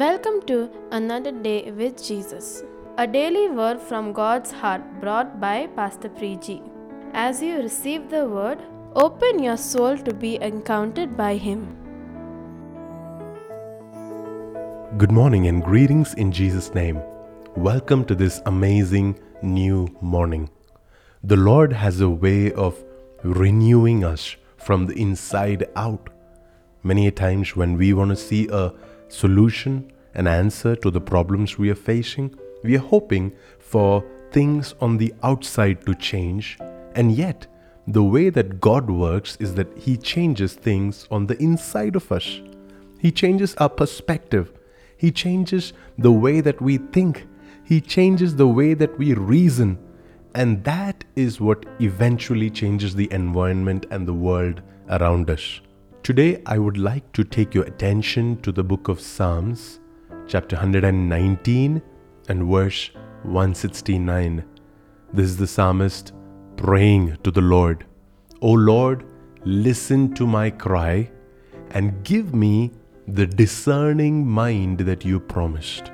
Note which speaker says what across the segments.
Speaker 1: Welcome to another day with Jesus, a daily word from God's heart brought by Pastor Priji. As you receive the word, open your soul to be encountered by Him.
Speaker 2: Good morning and greetings in Jesus' name. Welcome to this amazing new morning. The Lord has a way of renewing us from the inside out. Many a times when we want to see a solution, an answer to the problems we are facing, we are hoping for things on the outside to change, and yet the way that God works is that He changes things on the inside of us. He changes our perspective. He changes the way that we think. He changes the way that we reason. And that is what eventually changes the environment and the world around us. Today, I would like to take your attention to the book of Psalms, chapter 119 and verse 169. This is the psalmist praying to the Lord O Lord, listen to my cry and give me the discerning mind that you promised.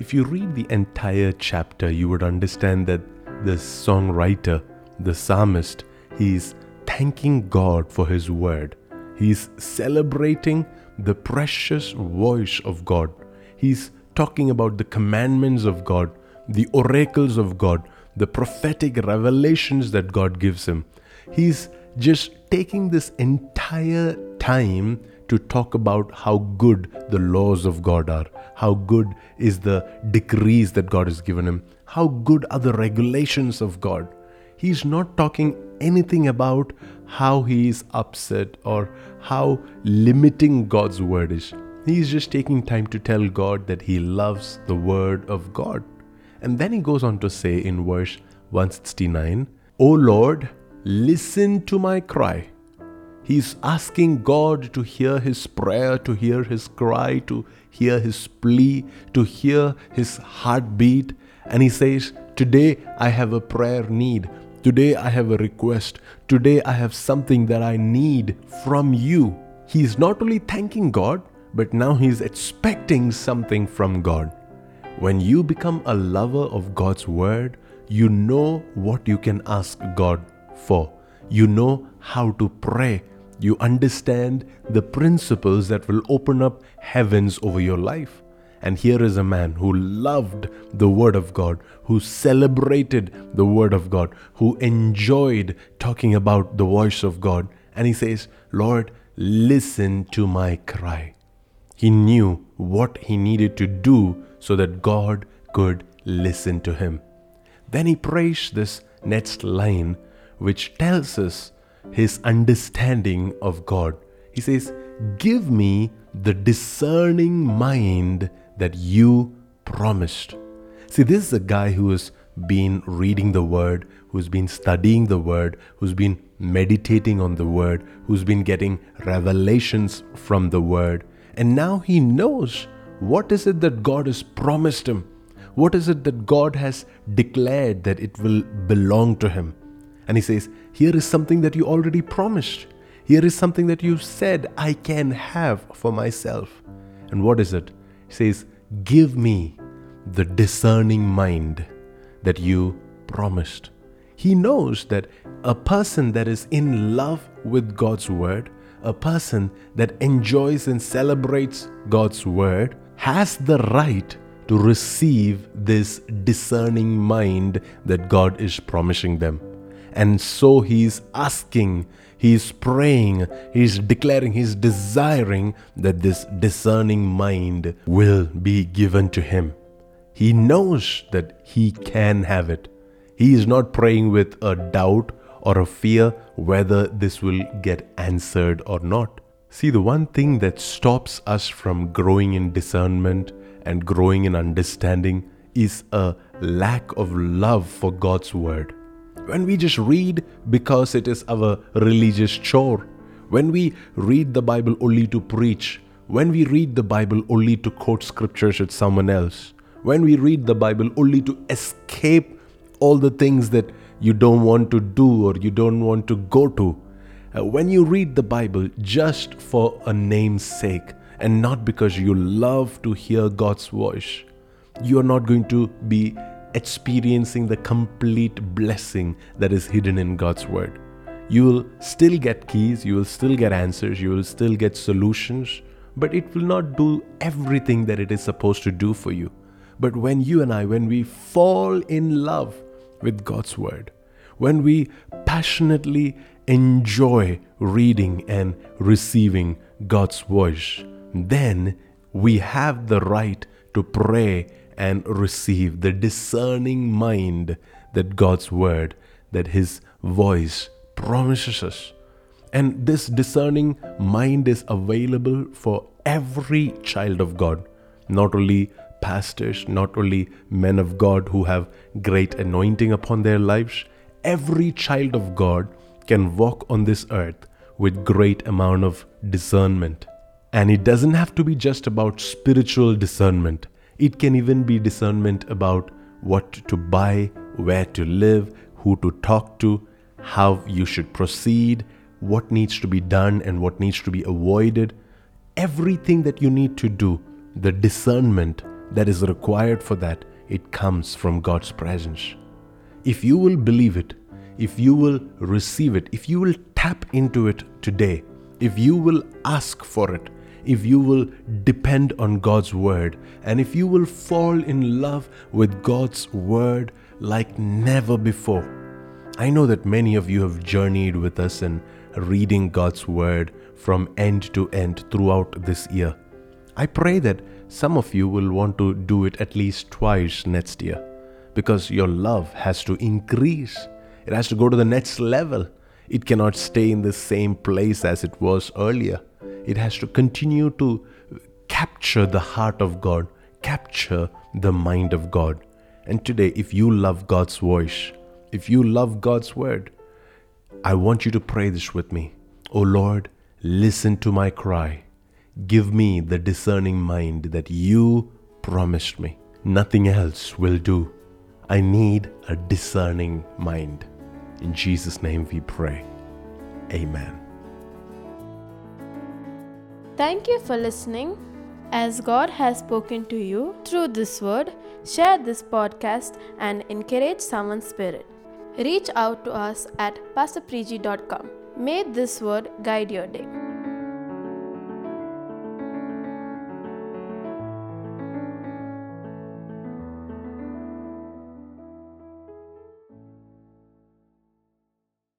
Speaker 2: If you read the entire chapter, you would understand that the songwriter, the psalmist, he is thanking God for his word. He's celebrating the precious voice of God. He's talking about the commandments of God, the oracles of God, the prophetic revelations that God gives him. He's just taking this entire time to talk about how good the laws of God are, how good is the decrees that God has given him, how good are the regulations of God. He's not talking anything about how he is upset or how limiting God's word is. He's just taking time to tell God that he loves the word of God. And then he goes on to say in verse 169, O Lord, listen to my cry. He's asking God to hear his prayer, to hear his cry, to hear his plea, to hear his heartbeat. And he says, Today I have a prayer need. Today I have a request. Today I have something that I need from you. He is not only thanking God, but now he is expecting something from God. When you become a lover of God's word, you know what you can ask God for. You know how to pray. You understand the principles that will open up heavens over your life. And here is a man who loved the Word of God, who celebrated the Word of God, who enjoyed talking about the voice of God. And he says, Lord, listen to my cry. He knew what he needed to do so that God could listen to him. Then he prays this next line, which tells us his understanding of God. He says, Give me the discerning mind that you promised. See, this is a guy who has been reading the Word, who's been studying the Word, who's been meditating on the Word, who's been getting revelations from the Word. And now he knows what is it that God has promised him. What is it that God has declared that it will belong to him? And he says, Here is something that you already promised. Here is something that you said I can have for myself. And what is it? Says, Give me the discerning mind that you promised. He knows that a person that is in love with God's word, a person that enjoys and celebrates God's word, has the right to receive this discerning mind that God is promising them. And so he's asking, he's praying, he's declaring, he's desiring that this discerning mind will be given to him. He knows that he can have it. He is not praying with a doubt or a fear whether this will get answered or not. See, the one thing that stops us from growing in discernment and growing in understanding is a lack of love for God's Word. When we just read because it is our religious chore, when we read the Bible only to preach, when we read the Bible only to quote scriptures at someone else, when we read the Bible only to escape all the things that you don't want to do or you don't want to go to, uh, when you read the Bible just for a name's sake, and not because you love to hear God's voice, you are not going to be experiencing the complete blessing that is hidden in God's word. You will still get keys, you will still get answers, you will still get solutions, but it will not do everything that it is supposed to do for you. But when you and I, when we fall in love with God's word, when we passionately enjoy reading and receiving God's voice, then we have the right to pray and receive the discerning mind that God's word, that His voice promises us. And this discerning mind is available for every child of God, not only pastors, not only men of God who have great anointing upon their lives. Every child of God can walk on this earth with great amount of discernment. And it doesn't have to be just about spiritual discernment. It can even be discernment about what to buy, where to live, who to talk to, how you should proceed, what needs to be done and what needs to be avoided. Everything that you need to do, the discernment that is required for that, it comes from God's presence. If you will believe it, if you will receive it, if you will tap into it today, if you will ask for it, if you will depend on God's word, and if you will fall in love with God's word like never before. I know that many of you have journeyed with us in reading God's word from end to end throughout this year. I pray that some of you will want to do it at least twice next year because your love has to increase. It has to go to the next level. It cannot stay in the same place as it was earlier. It has to continue to capture the heart of God, capture the mind of God. And today, if you love God's voice, if you love God's word, I want you to pray this with me. Oh Lord, listen to my cry. Give me the discerning mind that you promised me. Nothing else will do. I need a discerning mind. In Jesus' name we pray. Amen.
Speaker 1: Thank you for listening. As God has spoken to you through this word, share this podcast and encourage someone's spirit. Reach out to us at pastorpriji.com. May this word guide your day.